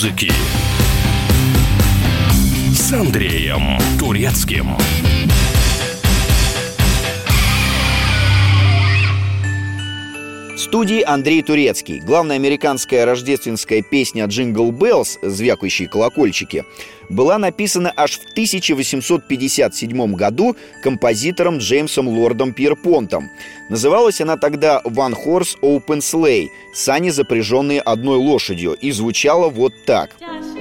музыки с Андреем Турецким. Студии Андрей Турецкий. Главная американская рождественская песня «Jingle Bells» «Звякающие колокольчики» была написана аж в 1857 году композитором Джеймсом Лордом Пирпонтом. Называлась она тогда «One Horse Open Sleigh» — «Сани, запряженные одной лошадью» и звучала вот так —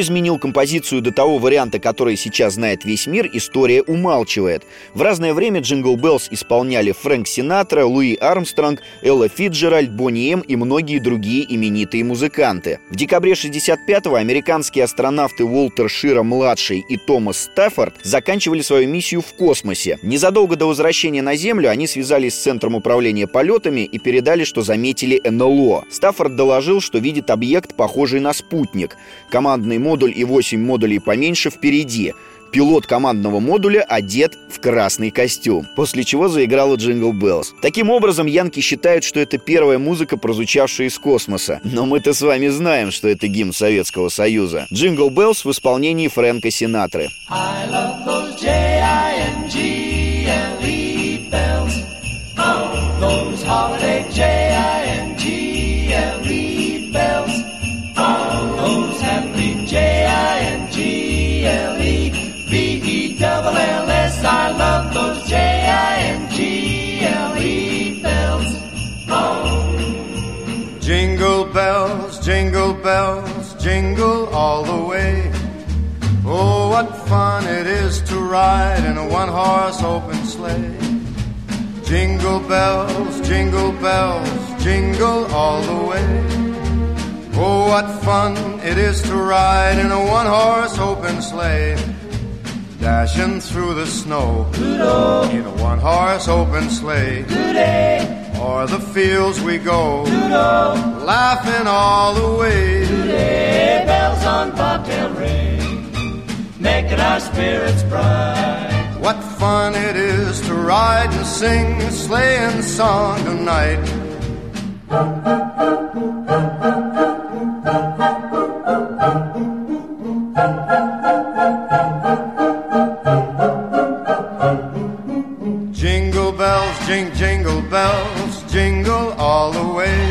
Изменил композицию до того варианта, который сейчас знает весь мир, история умалчивает. В разное время «Jingle Bells» исполняли Фрэнк Синатра, Луи Армстронг, Элла Фицджеральд, Boney M и многие другие именитые музыканты. В декабре 65-го американские астронавты Уолтер Шира-младший и Томас Стаффорд заканчивали свою миссию в космосе. Незадолго до возвращения на Землю они связались с Центром управления полетами и передали, что заметили НЛО. Стаффорд доложил, что видит объект, похожий на спутник. Командный модуль и 8 модулей поменьше впереди. Пилот командного модуля одет в красный костюм, после чего заиграла Jingle Bells. Таким образом, янки считают, что это первая музыка, прозвучавшая из космоса. Но мы-то с вами знаем, что это гимн Советского Союза. Jingle Bells в исполнении Фрэнка Синатры. I love those J-I-N-G-L-E bells. Oh, those holiday J-I-N-G-L-E bells. Oh, those happy J-I-N-G-L-E B-E-double-L-S I love those J-I-N-G-L-E bells. Oh. Jingle bells, jingle bells, jingle all the way. Oh, what fun it is to ride in a one-horse open sleigh. Jingle bells, jingle bells, jingle all the way Oh, what fun it is to ride in a one horse open sleigh. Dashing through the snow in a one horse open sleigh. O'er the fields we go, laughing all the way. Bells on bobtail ring, making our spirits bright. What fun it is to ride and sing a sleighing song tonight. Bells, jingle all the way.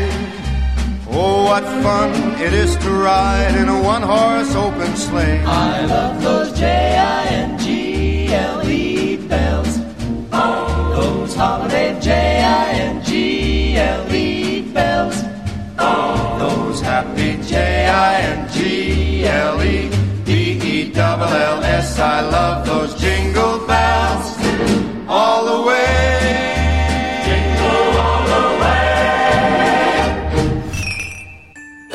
Oh, what fun it is to ride in a one horse open sleigh. I love those J I N G L E bells. Oh, those holiday J I N G L E bells. Oh, those happy J I N G L E B E love those jingle bells all the way.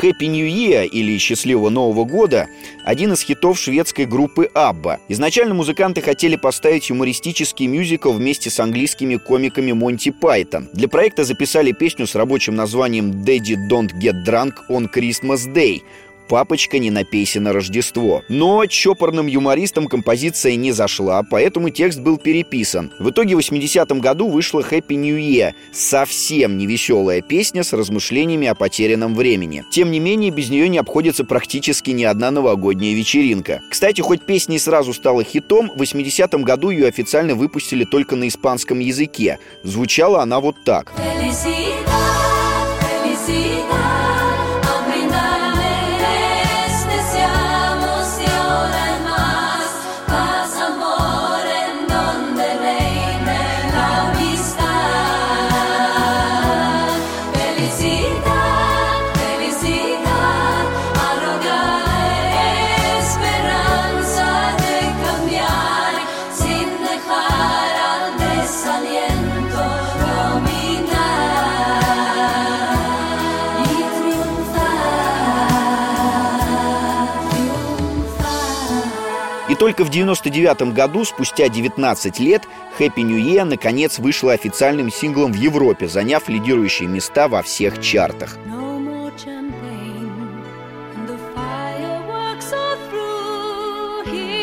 «Happy New Year» или «Счастливого Нового года» — один из хитов шведской группы «Абба». Изначально музыканты хотели поставить юмористический мюзикл вместе с английскими комиками Монти Пайтон. Для проекта записали песню с рабочим названием «Daddy Don't Get Drunk on Christmas Day», «Папочка не напейся на Рождество». Но чопорным юмористам композиция не зашла, поэтому текст был переписан. В итоге в 80-м году вышла «Happy New Year» — совсем невеселая песня с размышлениями о потерянном времени. Тем не менее, без нее не обходится практически ни одна новогодняя вечеринка. Кстати, хоть песня и сразу стала хитом, в 80-м году ее официально выпустили только на испанском языке. Звучала она вот так. Felicidad, только в 99 году, спустя 19 лет, «Happy New Year» наконец вышла официальным синглом в Европе, заняв лидирующие места во всех чартах. Champagne,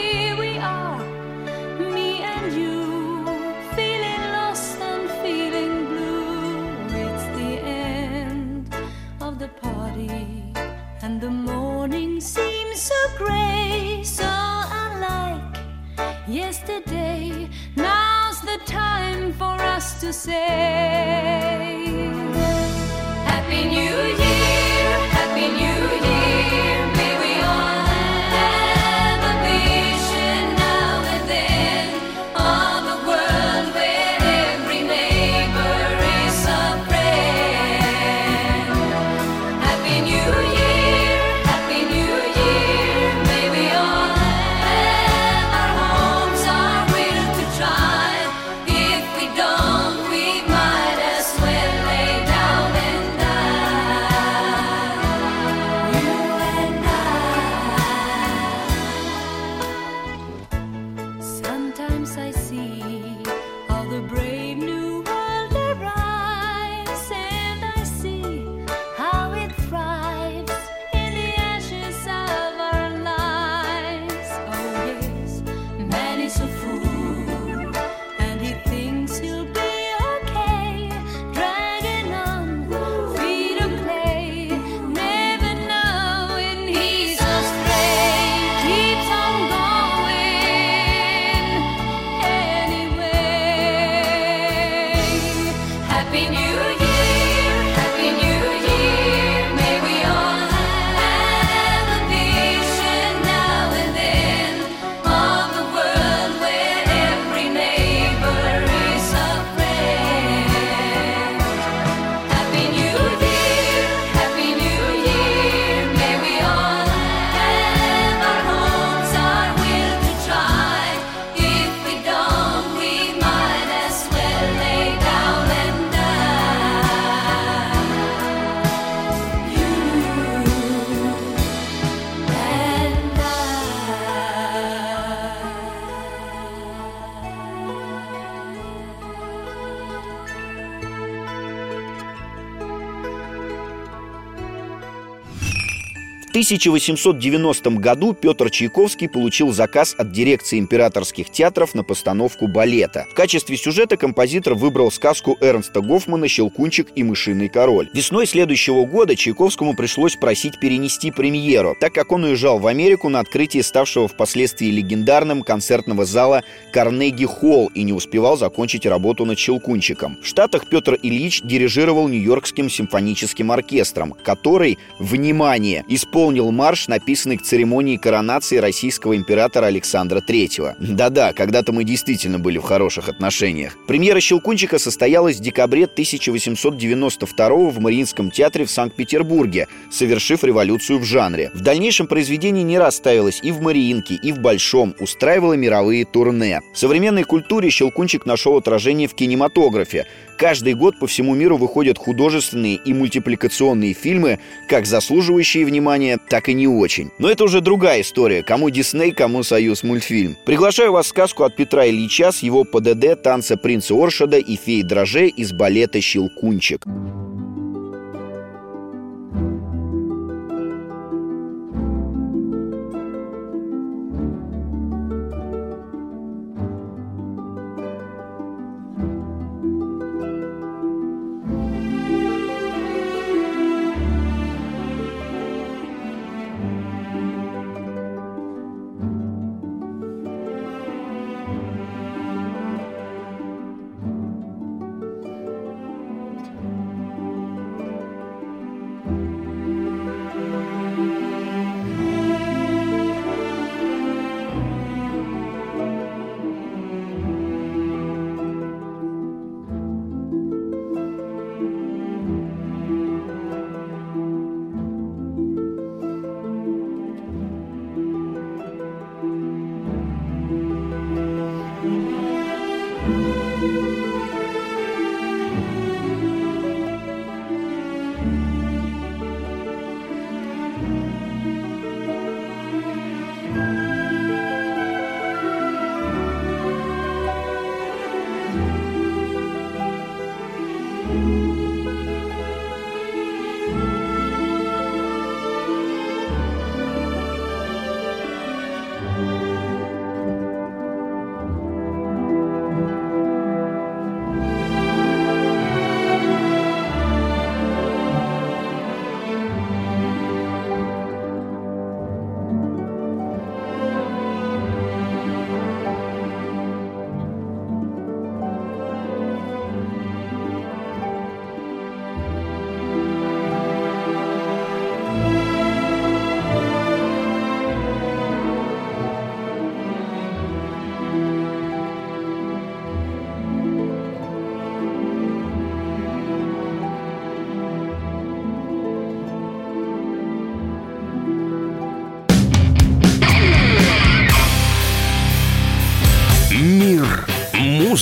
1890 году Петр Чайковский получил заказ от дирекции императорских театров на постановку балета. В качестве сюжета композитор выбрал сказку Эрнста Гофмана «Щелкунчик и мышиный король». Весной следующего года Чайковскому пришлось просить перенести премьеру, так как он уезжал в Америку на открытие ставшего впоследствии легендарным концертного зала Карнеги Холл и не успевал закончить работу над «Щелкунчиком». В Штатах Петр Ильич дирижировал Нью-Йоркским симфоническим оркестром, который, внимание, исполнил марш, написанный к церемонии коронации российского императора Александра III. Да-да, когда-то мы действительно были в хороших отношениях. Премьера «Щелкунчика» состоялась в декабре 1892 в Мариинском театре в Санкт-Петербурге, совершив революцию в жанре. В дальнейшем произведение не раз ставилось и в Мариинке, и в Большом, устраивало мировые турне. В современной культуре «Щелкунчик» нашел отражение в кинематографе. Каждый год по всему миру выходят художественные и мультипликационные фильмы, как заслуживающие внимания, так и не очень. Но это уже другая история. Кому Дисней, кому Союз мультфильм. Приглашаю вас в сказку от Петра Ильича с его ПДД «Танца принца Оршада» и «Феи дроже» из балета «Щелкунчик».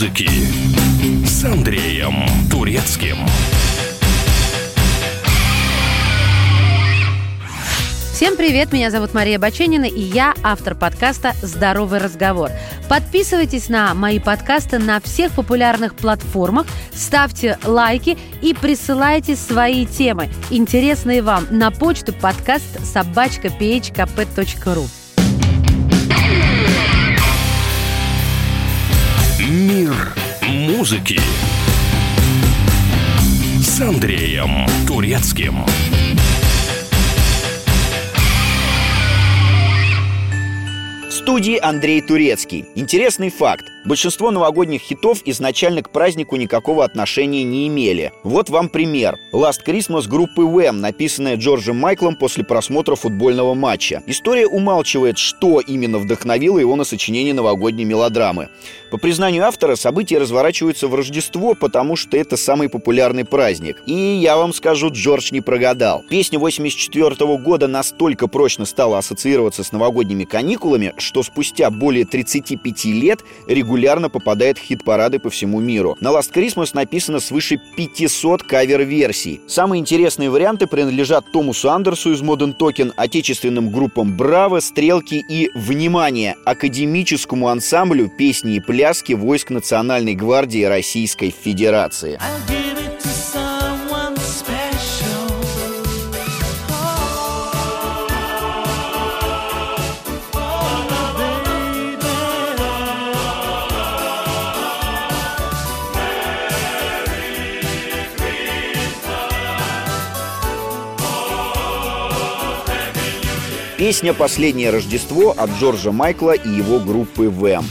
Музыки с Андреем Турецким. Всем привет, меня зовут Мария Баченина, и я автор подкаста «Здоровый разговор». Подписывайтесь на мои подкасты на всех популярных платформах, ставьте лайки и присылайте свои темы, интересные вам, на почту подкаст собачка Мир музыки с Андреем Турецким. Студии Андрей Турецкий. Интересный факт. Большинство новогодних хитов изначально к празднику никакого отношения не имели. Вот вам пример. «Last Christmas» группы Wham, написанная Джорджем Майклом после просмотра футбольного матча. История умалчивает, что именно вдохновило его на сочинение новогодней мелодрамы. По признанию автора, события разворачиваются в Рождество, потому что это самый популярный праздник. И я вам скажу, Джордж не прогадал. Песня 84 года настолько прочно стала ассоциироваться с новогодними каникулами, что спустя более 35 лет регулярно попадает в хит-парады по всему миру. На Last Christmas написано свыше 500 кавер-версий. Самые интересные варианты принадлежат Томусу Андерсу из Modern Token, отечественным группам Браво, Стрелки и, внимание, академическому ансамблю песни и пляски войск Национальной гвардии Российской Федерации. Песня «Последнее Рождество» от Джорджа Майкла и его группы Вэм.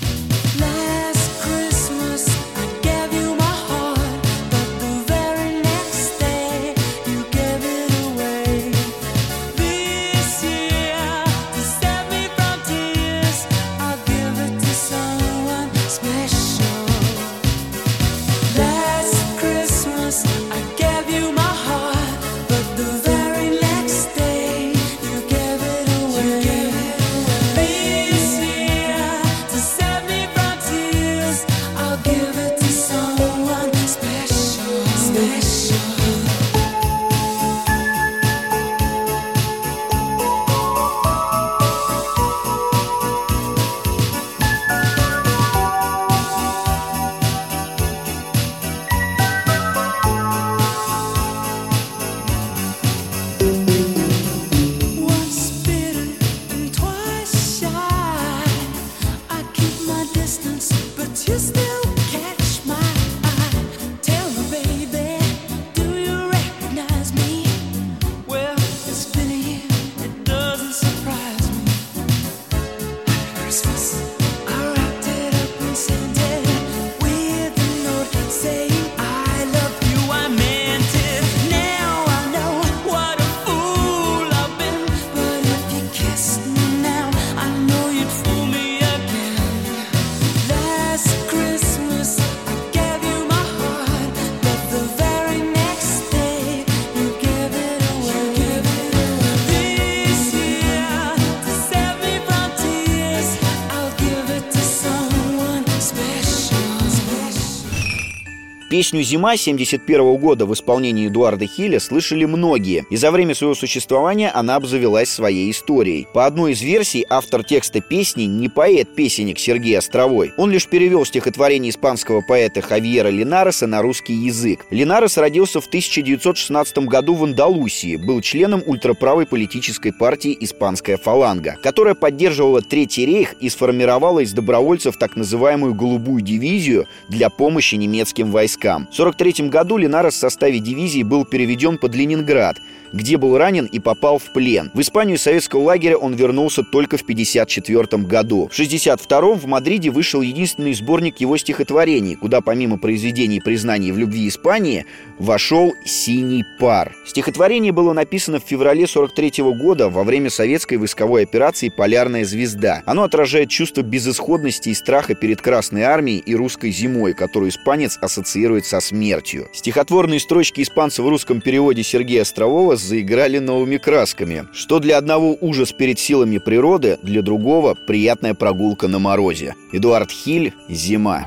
Песню «Зима» 71 года в исполнении Эдуарда Хиля слышали многие, и за время своего существования она обзавелась своей историей. По одной из версий, автор текста песни не поэт-песенник Сергей Островой. Он лишь перевел стихотворение испанского поэта Хавьера Линареса на русский язык. Линарес родился в 1916 году в Андалусии, был членом ультраправой политической партии «Испанская фаланга», которая поддерживала Третий рейх и сформировала из добровольцев так называемую «голубую дивизию» для помощи немецким войскам. Войскам. В 43 году Ленарес в составе дивизии был переведен под Ленинград, где был ранен и попал в плен. В Испанию из советского лагеря он вернулся только в 1954 году. В 1962 в Мадриде вышел единственный сборник его стихотворений, куда помимо произведений признаний в любви Испании вошел «Синий пар». Стихотворение было написано в феврале 43 года во время советской войсковой операции «Полярная звезда». Оно отражает чувство безысходности и страха перед Красной армией и русской зимой, которую испанец ассоциирует со смертью. Стихотворные строчки испанца в русском переводе Сергея Острового заиграли новыми красками. Что для одного ужас перед силами природы, для другого приятная прогулка на морозе. Эдуард Хиль «Зима».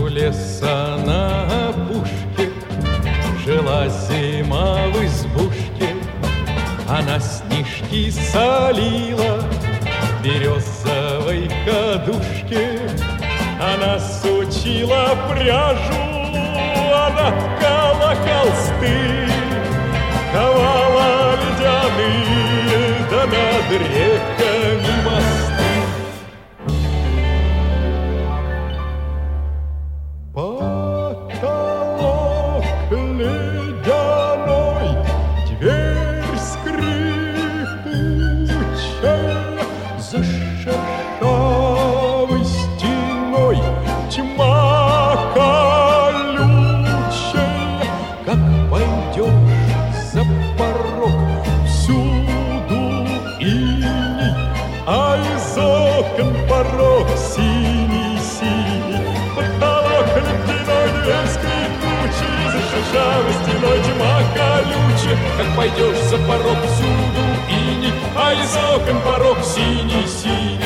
У леса на опушке Жила зима в избушке Она снежки солила Березовой кадушке Она сучила пряжу Она ткала холсты Ковала ледяные Да над реками мосты шершавой стеной тьма колючая. Как пойдешь за порог, всюду иней, А из окон порог синий-синий.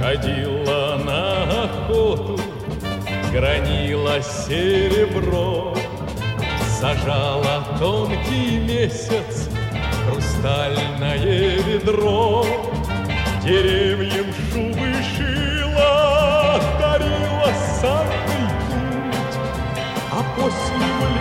Ходила на охоту, гранила серебро, Зажала тонкий месяц хрустальное ведро, Деревьям шубы А после в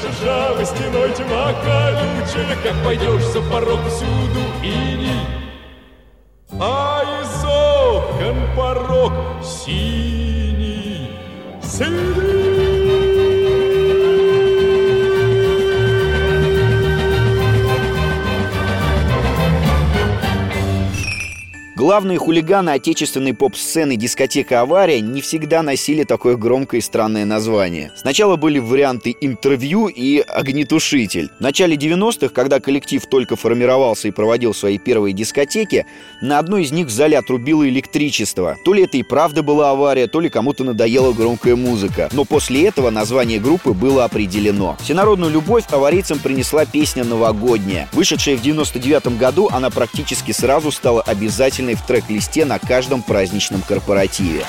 шершавой стеной тьма колючая. Как пойдешь за порог, всюду иней, А Главные хулиганы отечественной поп-сцены дискотека «Авария» не всегда носили такое громкое и странное название. Сначала были варианты «Интервью» и «Огнетушитель». В начале 90-х, когда коллектив только формировался и проводил свои первые дискотеки, на одной из них в зале отрубило электричество. То ли это и правда была авария, то ли кому-то надоела громкая музыка. Но после этого название группы было определено. Всенародную любовь аварийцам принесла песня «Новогодняя». Вышедшая в 99 году, она практически сразу стала обязательной в трек-листе на каждом праздничном корпоративе.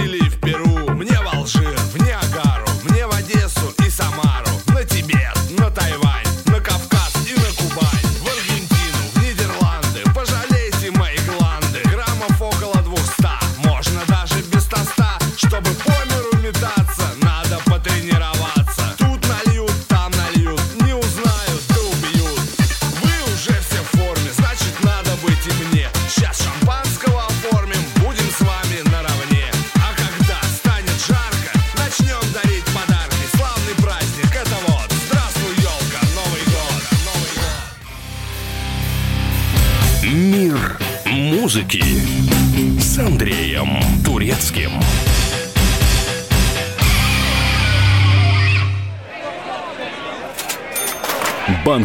Чили и в Перу,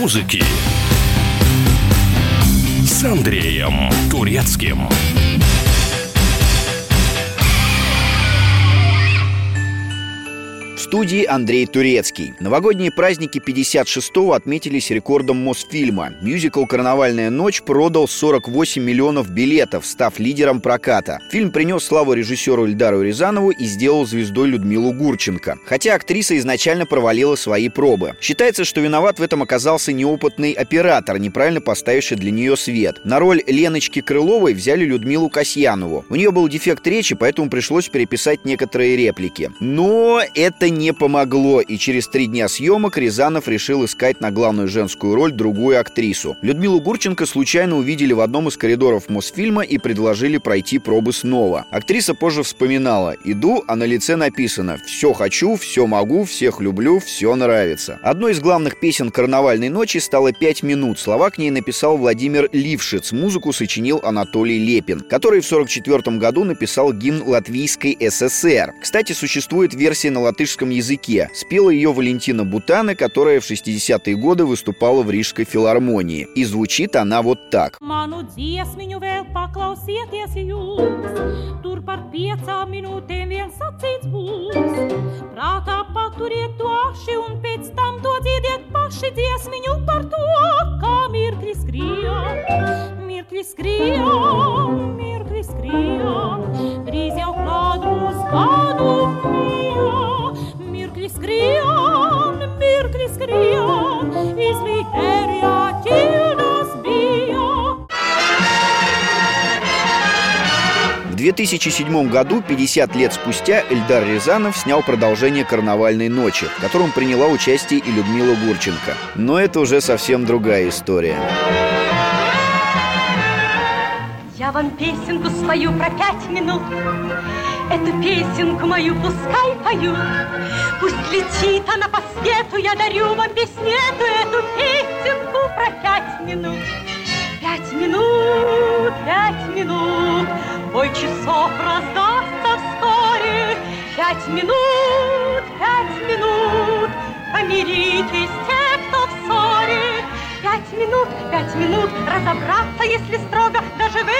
Музыки с Андреем Турецким. Студии Андрей Турецкий. Новогодние праздники 56-го отметились рекордом Мосфильма. Мюзикл «Карнавальная ночь» продал 48 миллионов билетов, став лидером проката. Фильм принес славу режиссеру Ильдару Рязанову и сделал звездой Людмилу Гурченко. Хотя актриса изначально провалила свои пробы. Считается, что виноват в этом оказался неопытный оператор, неправильно поставивший для нее свет. На роль Леночки Крыловой взяли Людмилу Касьянову. У нее был дефект речи, поэтому пришлось переписать некоторые реплики. Но это не помогло, и через три дня съемок Рязанов решил искать на главную женскую роль другую актрису. Людмилу Гурченко случайно увидели в одном из коридоров Мосфильма и предложили пройти пробы снова. Актриса позже вспоминала «Иду, а на лице написано «Все хочу, все могу, всех люблю, все нравится». Одной из главных песен «Карнавальной ночи» стало «Пять минут». Слова к ней написал Владимир Лившиц, музыку сочинил Анатолий Лепин, который в 1944 году написал гимн Латвийской ССР. Кстати, существует версия на латышском языке. Спела ее Валентина Бутана, которая в 60-е годы выступала в Рижской филармонии. И звучит она вот так. Manu dziesmiņu vēl paklausieties jūs, tur par piecām minūtēm Mirkļi skrien, mirkļi skrien, izvītērijā ķildos bija. В 2007 году, 50 лет спустя, Эльдар Рязанов снял продолжение «Карнавальной ночи», в котором приняла участие и Людмила Гурченко. Но это уже совсем другая история. Я вам песенку спою про пять минут. Эту песенку мою пускай поют. Пусть летит она по свету, я дарю вам песню эту, песенку про пять минут. Пять минут, пять минут, бой часов раздастся вскоре. Пять минут, пять минут, помиритесь те, кто в ссоре. Пять минут, пять минут, разобраться, если строго,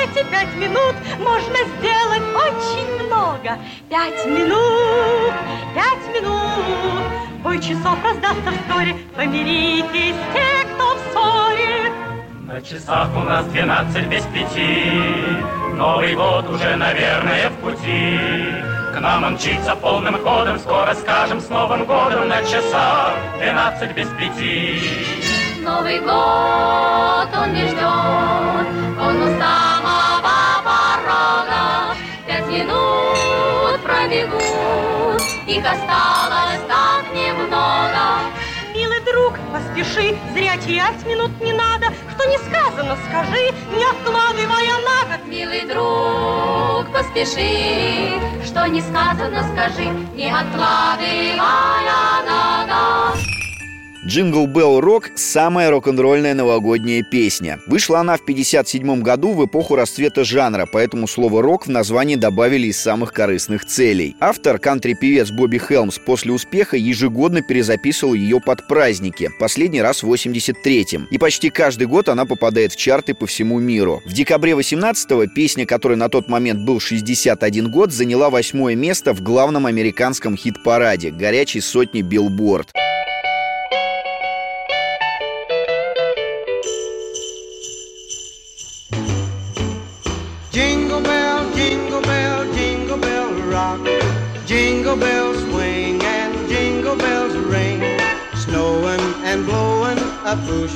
эти пять минут можно сделать очень много. Пять минут, пять минут, бой часов раздастся вскоре, помиритесь те, кто в ссоре. На часах у нас 12 без пяти. Новый год уже, наверное, в пути. К нам он мчится полным ходом. Скоро скажем с Новым годом На часах 12 без пяти. Новый год он не ждет, их осталось так немного. Милый друг, поспеши, зря терять минут не надо. Что не сказано, скажи, не откладывая на год. Милый друг, поспеши, что не сказано, скажи, не откладывая на год. «Jingle Bell Rock» — самая рок-н-ролльная новогодняя песня. Вышла она в 1957 году в эпоху расцвета жанра, поэтому слово «рок» в названии добавили из самых корыстных целей. Автор, кантри-певец Бобби Хелмс, после успеха ежегодно перезаписывал ее под праздники, последний раз в 83-м. И почти каждый год она попадает в чарты по всему миру. В декабре 18-го песня, которой на тот момент был 61 год, заняла восьмое место в главном американском хит-параде «Горячей сотни Billboard».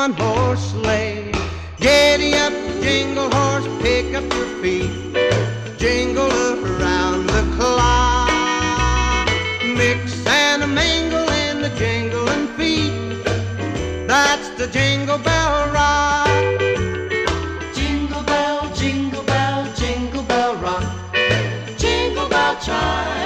One horse sleigh. Giddy up, jingle horse, pick up your feet. Jingle around the clock. Mix and a mingle in the jingling feet. That's the jingle bell rock. Jingle bell, jingle bell, jingle bell rock. Jingle bell chime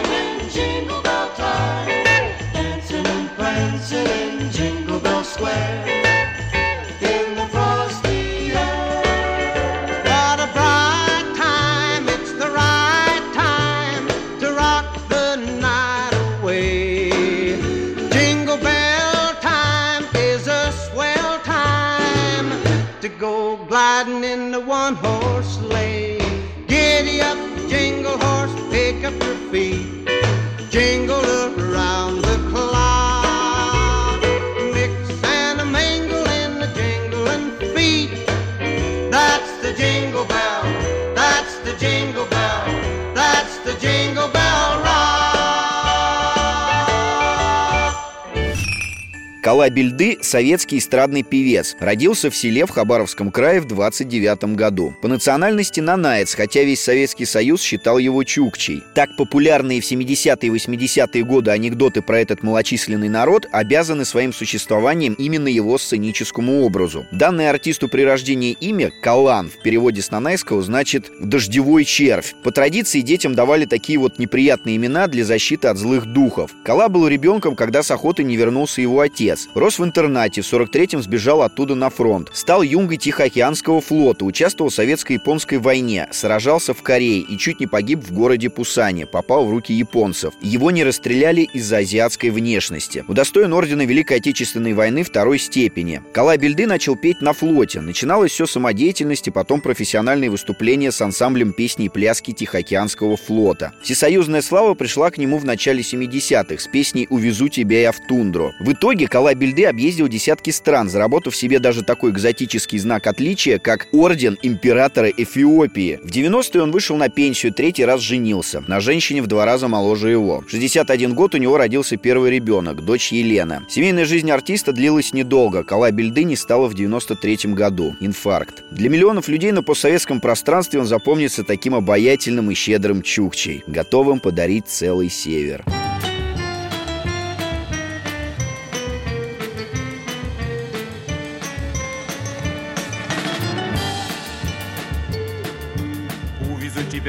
Кала Бельды – советский эстрадный певец. Родился в селе в Хабаровском крае в 29 году. По национальности нанаец, хотя весь Советский Союз считал его чукчей. Так популярные в 70-е и 80-е годы анекдоты про этот малочисленный народ обязаны своим существованием именно его сценическому образу. Данное артисту при рождении имя Калан в переводе с нанайского значит «дождевой червь». По традиции детям давали такие вот неприятные имена для защиты от злых духов. Кала был ребенком, когда с охоты не вернулся его отец. Рос в интернате, в 43-м сбежал оттуда на фронт. Стал юнгой Тихоокеанского флота, участвовал в советско-японской войне, сражался в Корее и чуть не погиб в городе Пусане, попал в руки японцев. Его не расстреляли из-за азиатской внешности. Удостоен ордена Великой Отечественной войны второй степени. Калай Бельды начал петь на флоте. Начиналось все самодеятельности, потом профессиональные выступления с ансамблем песни и пляски Тихоокеанского флота. Всесоюзная слава пришла к нему в начале 70-х с песней «Увезу тебя я в тундру». В итоге Калай Бельды объездил десятки стран, заработав себе даже такой экзотический знак отличия, как Орден Императора Эфиопии. В 90-е он вышел на пенсию, третий раз женился. На женщине в два раза моложе его. В 61 год у него родился первый ребенок, дочь Елена. Семейная жизнь артиста длилась недолго. Калай Бельды не стало в 93 году. Инфаркт. Для миллионов людей на постсоветском пространстве он запомнится таким обаятельным и щедрым чукчей, готовым подарить целый север. Увезу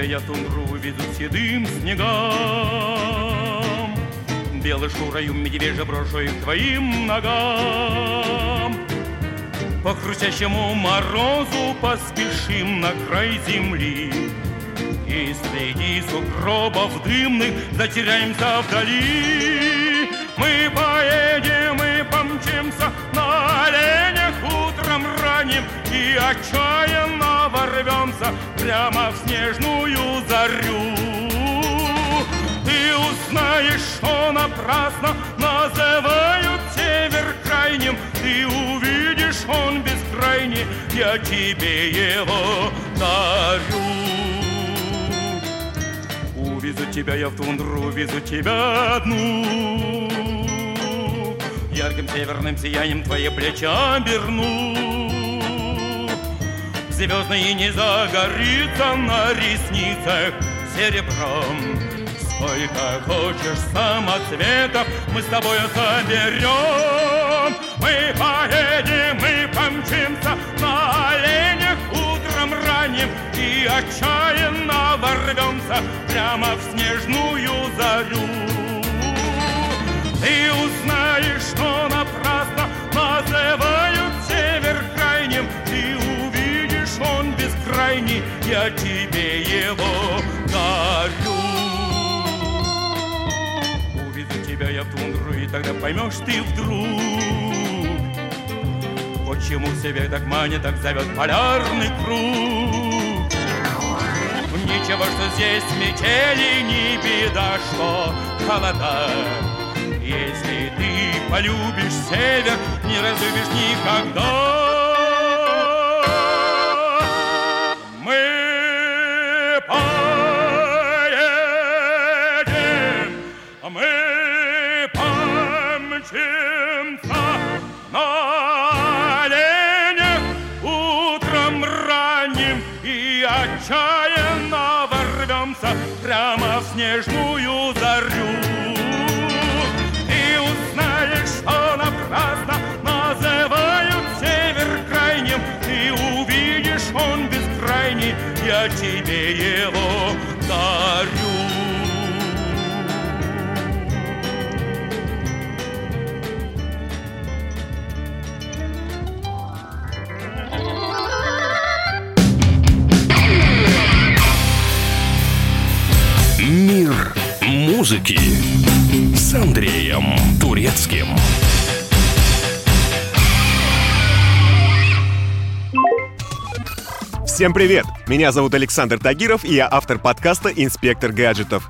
я тундру, увезу седым снегам. Белой шурою медвежья брошу и к твоим ногам. По хрустящему морозу поспешим на край земли. И среди сугробов дымных затеряемся вдали. Мы поедем и помчимся на оленях утром ранним И отчаянно ворвемся прямо в снежную зарю. Ты узнаешь, что напрасно называют север крайним. Ты увидишь, он бескрайний, я тебе его дарю. Увезу тебя я в тундру, увезу тебя одну. Ярким северным сиянием твои плечи оберну. Звездное не загорится на ресницах серебром. Сколько хочешь самоцветов мы с тобой соберем. Мы поедем, мы помчимся на оленях утром ранним и отчаянно ворвемся прямо в снежную зарю. Ты узнаешь, что напрасно называют север крайним, Ты увидишь, он бескрайний, я тебе его дарю. Увезу тебя я в тундру, и тогда поймешь ты вдруг, Почему себя так манит, так зовет полярный круг. Ничего, что здесь метели, не беда, что холода. Если ты полюбишь север, не разлюбишь никогда. Прямо в музыки с Андреем Турецким. Всем привет! Меня зовут Александр Тагиров, и я автор подкаста «Инспектор гаджетов».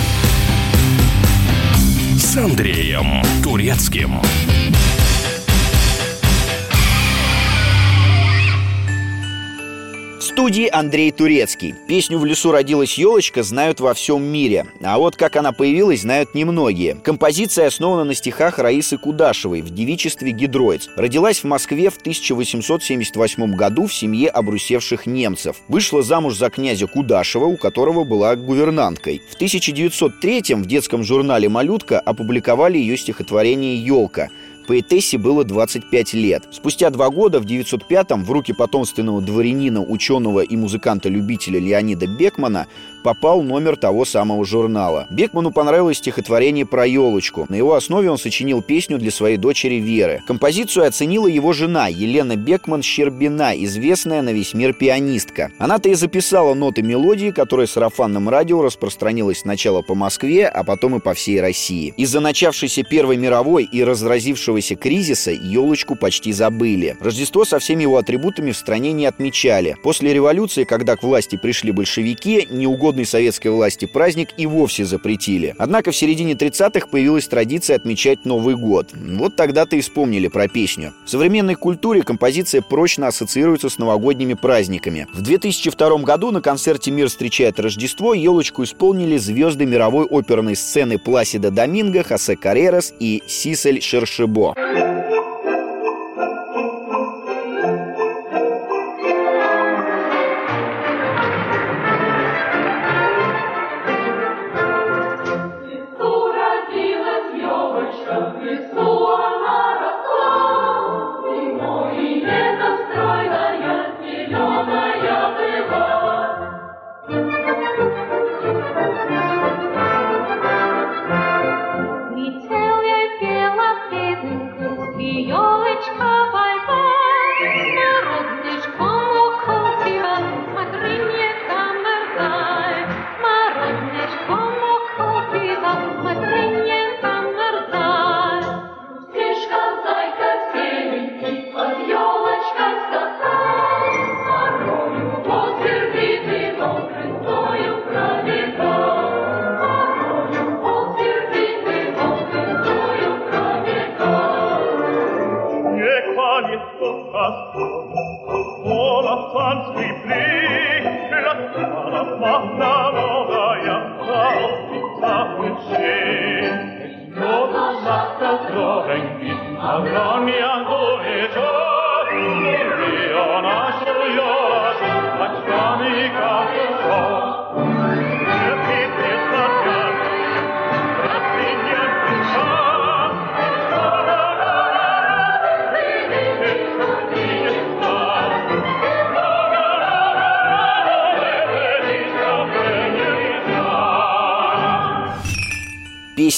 с Андреем Турецким. Студии Андрей Турецкий. Песню «В лесу родилась елочка» знают во всем мире. А вот как она появилась, знают немногие. Композиция основана на стихах Раисы Кудашевой в девичестве «Гидроиц». Родилась в Москве в 1878 году в семье обрусевших немцев. Вышла замуж за князя Кудашева, у которого была гувернанткой. В 1903 в детском журнале «Малютка» опубликовали ее стихотворение «Елка». Поэтессе было 25 лет. Спустя два года, в 905-м, в руки потомственного дворянина, ученого и музыканта-любителя Леонида Бекмана попал номер того самого журнала. Бекману понравилось стихотворение про елочку. На его основе он сочинил песню для своей дочери Веры. Композицию оценила его жена Елена Бекман-Щербина, известная на весь мир пианистка. Она-то и записала ноты мелодии, которая сарафанным радио распространилась сначала по Москве, а потом и по всей России. Из-за начавшейся Первой мировой и разразившегося кризиса елочку почти забыли. Рождество со всеми его атрибутами в стране не отмечали. После революции, когда к власти пришли большевики, неугодный советской власти праздник и вовсе запретили. Однако в середине 30-х появилась традиция отмечать Новый год. Вот тогда-то и вспомнили про песню. В современной культуре композиция прочно ассоциируется с новогодними праздниками. В 2002 году на концерте «Мир встречает Рождество» елочку исполнили звезды мировой оперной сцены Пласида Доминго, Хосе Карерас и Сисель Шершебо. Летел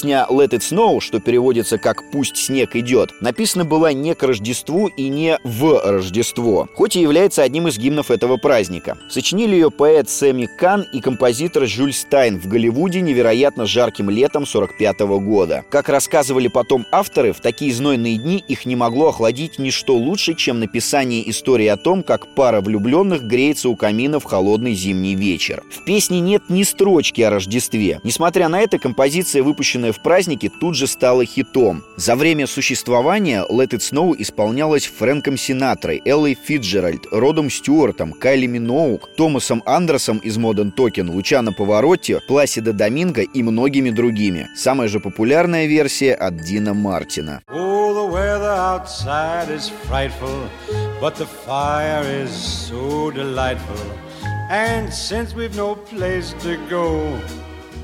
Песня «Let It Snow», что переводится как «Пусть снег идет», написана была не к Рождеству и не в Рождество, хоть и является одним из гимнов этого праздника. Сочинили ее поэт Сэмми Кан и композитор Жюль Стайн в Голливуде невероятно жарким летом 45 года. Как рассказывали потом авторы, в такие знойные дни их не могло охладить ничто лучше, чем написание истории о том, как пара влюбленных греется у камина в холодный зимний вечер. В песне нет ни строчки о Рождестве. Несмотря на это, композиция, выпущенная в празднике, тут же стала хитом. За время существования Let It Snow исполнялась Фрэнком Синатрой, Эллой Фитджеральд, Родом Стюартом, Кайли Миноук, Томасом Андерсом из Modern Token, Лучано Поворотти, Пласида Доминго и многими другими. Самая же популярная версия от Дина Мартина. Oh. And since we've no place to go,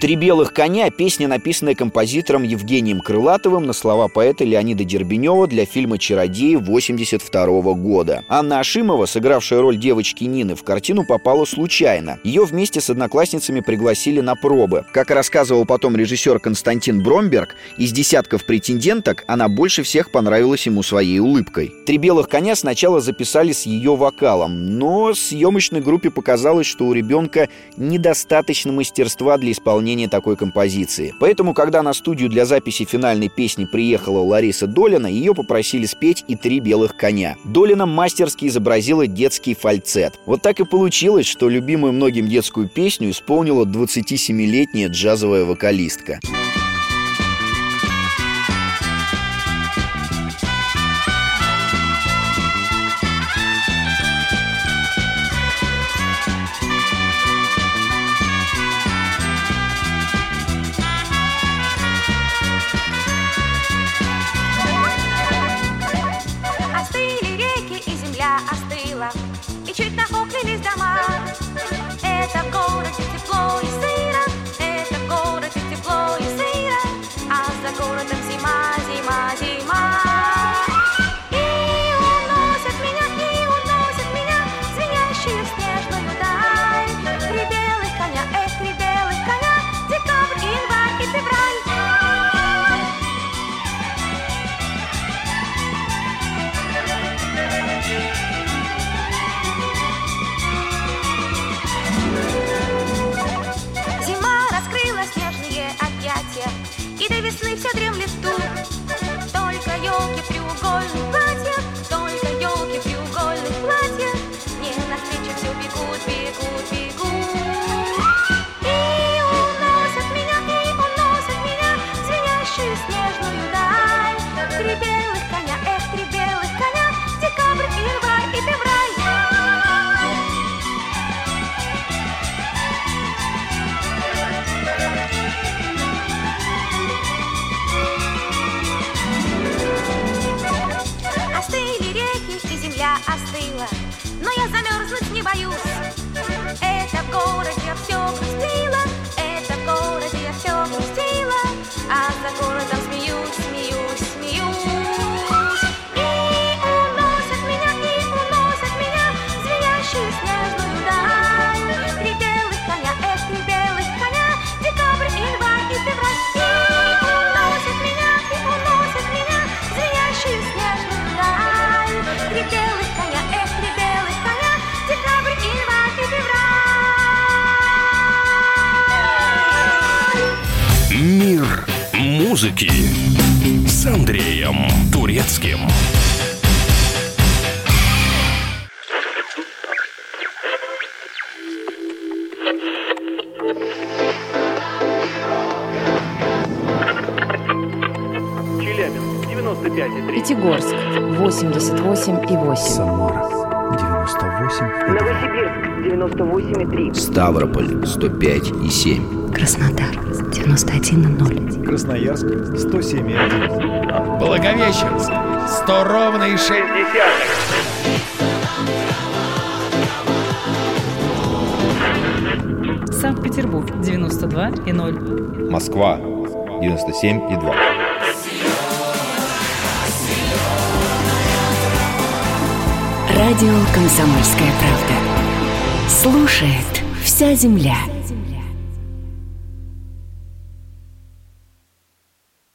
«Три белых коня» — песня, написанная композитором Евгением Крылатовым на слова поэта Леонида Дербенева для фильма «Чародеи» 82 года. Анна Ашимова, сыгравшая роль девочки Нины, в картину попала случайно. Ее вместе с одноклассницами пригласили на пробы. Как рассказывал потом режиссер Константин Бромберг, из десятков претенденток она больше всех понравилась ему своей улыбкой. «Три белых коня» сначала записали с ее вокалом, но съемочной группе показалось, что у ребенка недостаточно мастерства для исполнения такой композиции. Поэтому, когда на студию для записи финальной песни приехала Лариса Долина, ее попросили спеть и «Три белых коня». Долина мастерски изобразила детский фальцет. Вот так и получилось, что любимую многим детскую песню исполнила 27-летняя джазовая вокалистка. Остыли музыки с Андреем Турецким. Челябинск, 95,3. Пятигорск 88,8. Самара 98. Новосибирск 98,3. Ставрополь 105 и 7. Краснодар 91,0. Красноярск 107,1. Благовещенск 100 ровно и 6 Санкт-Петербург 92,0. Москва 97,2. Радио «Комсомольская правда». Слушает вся земля.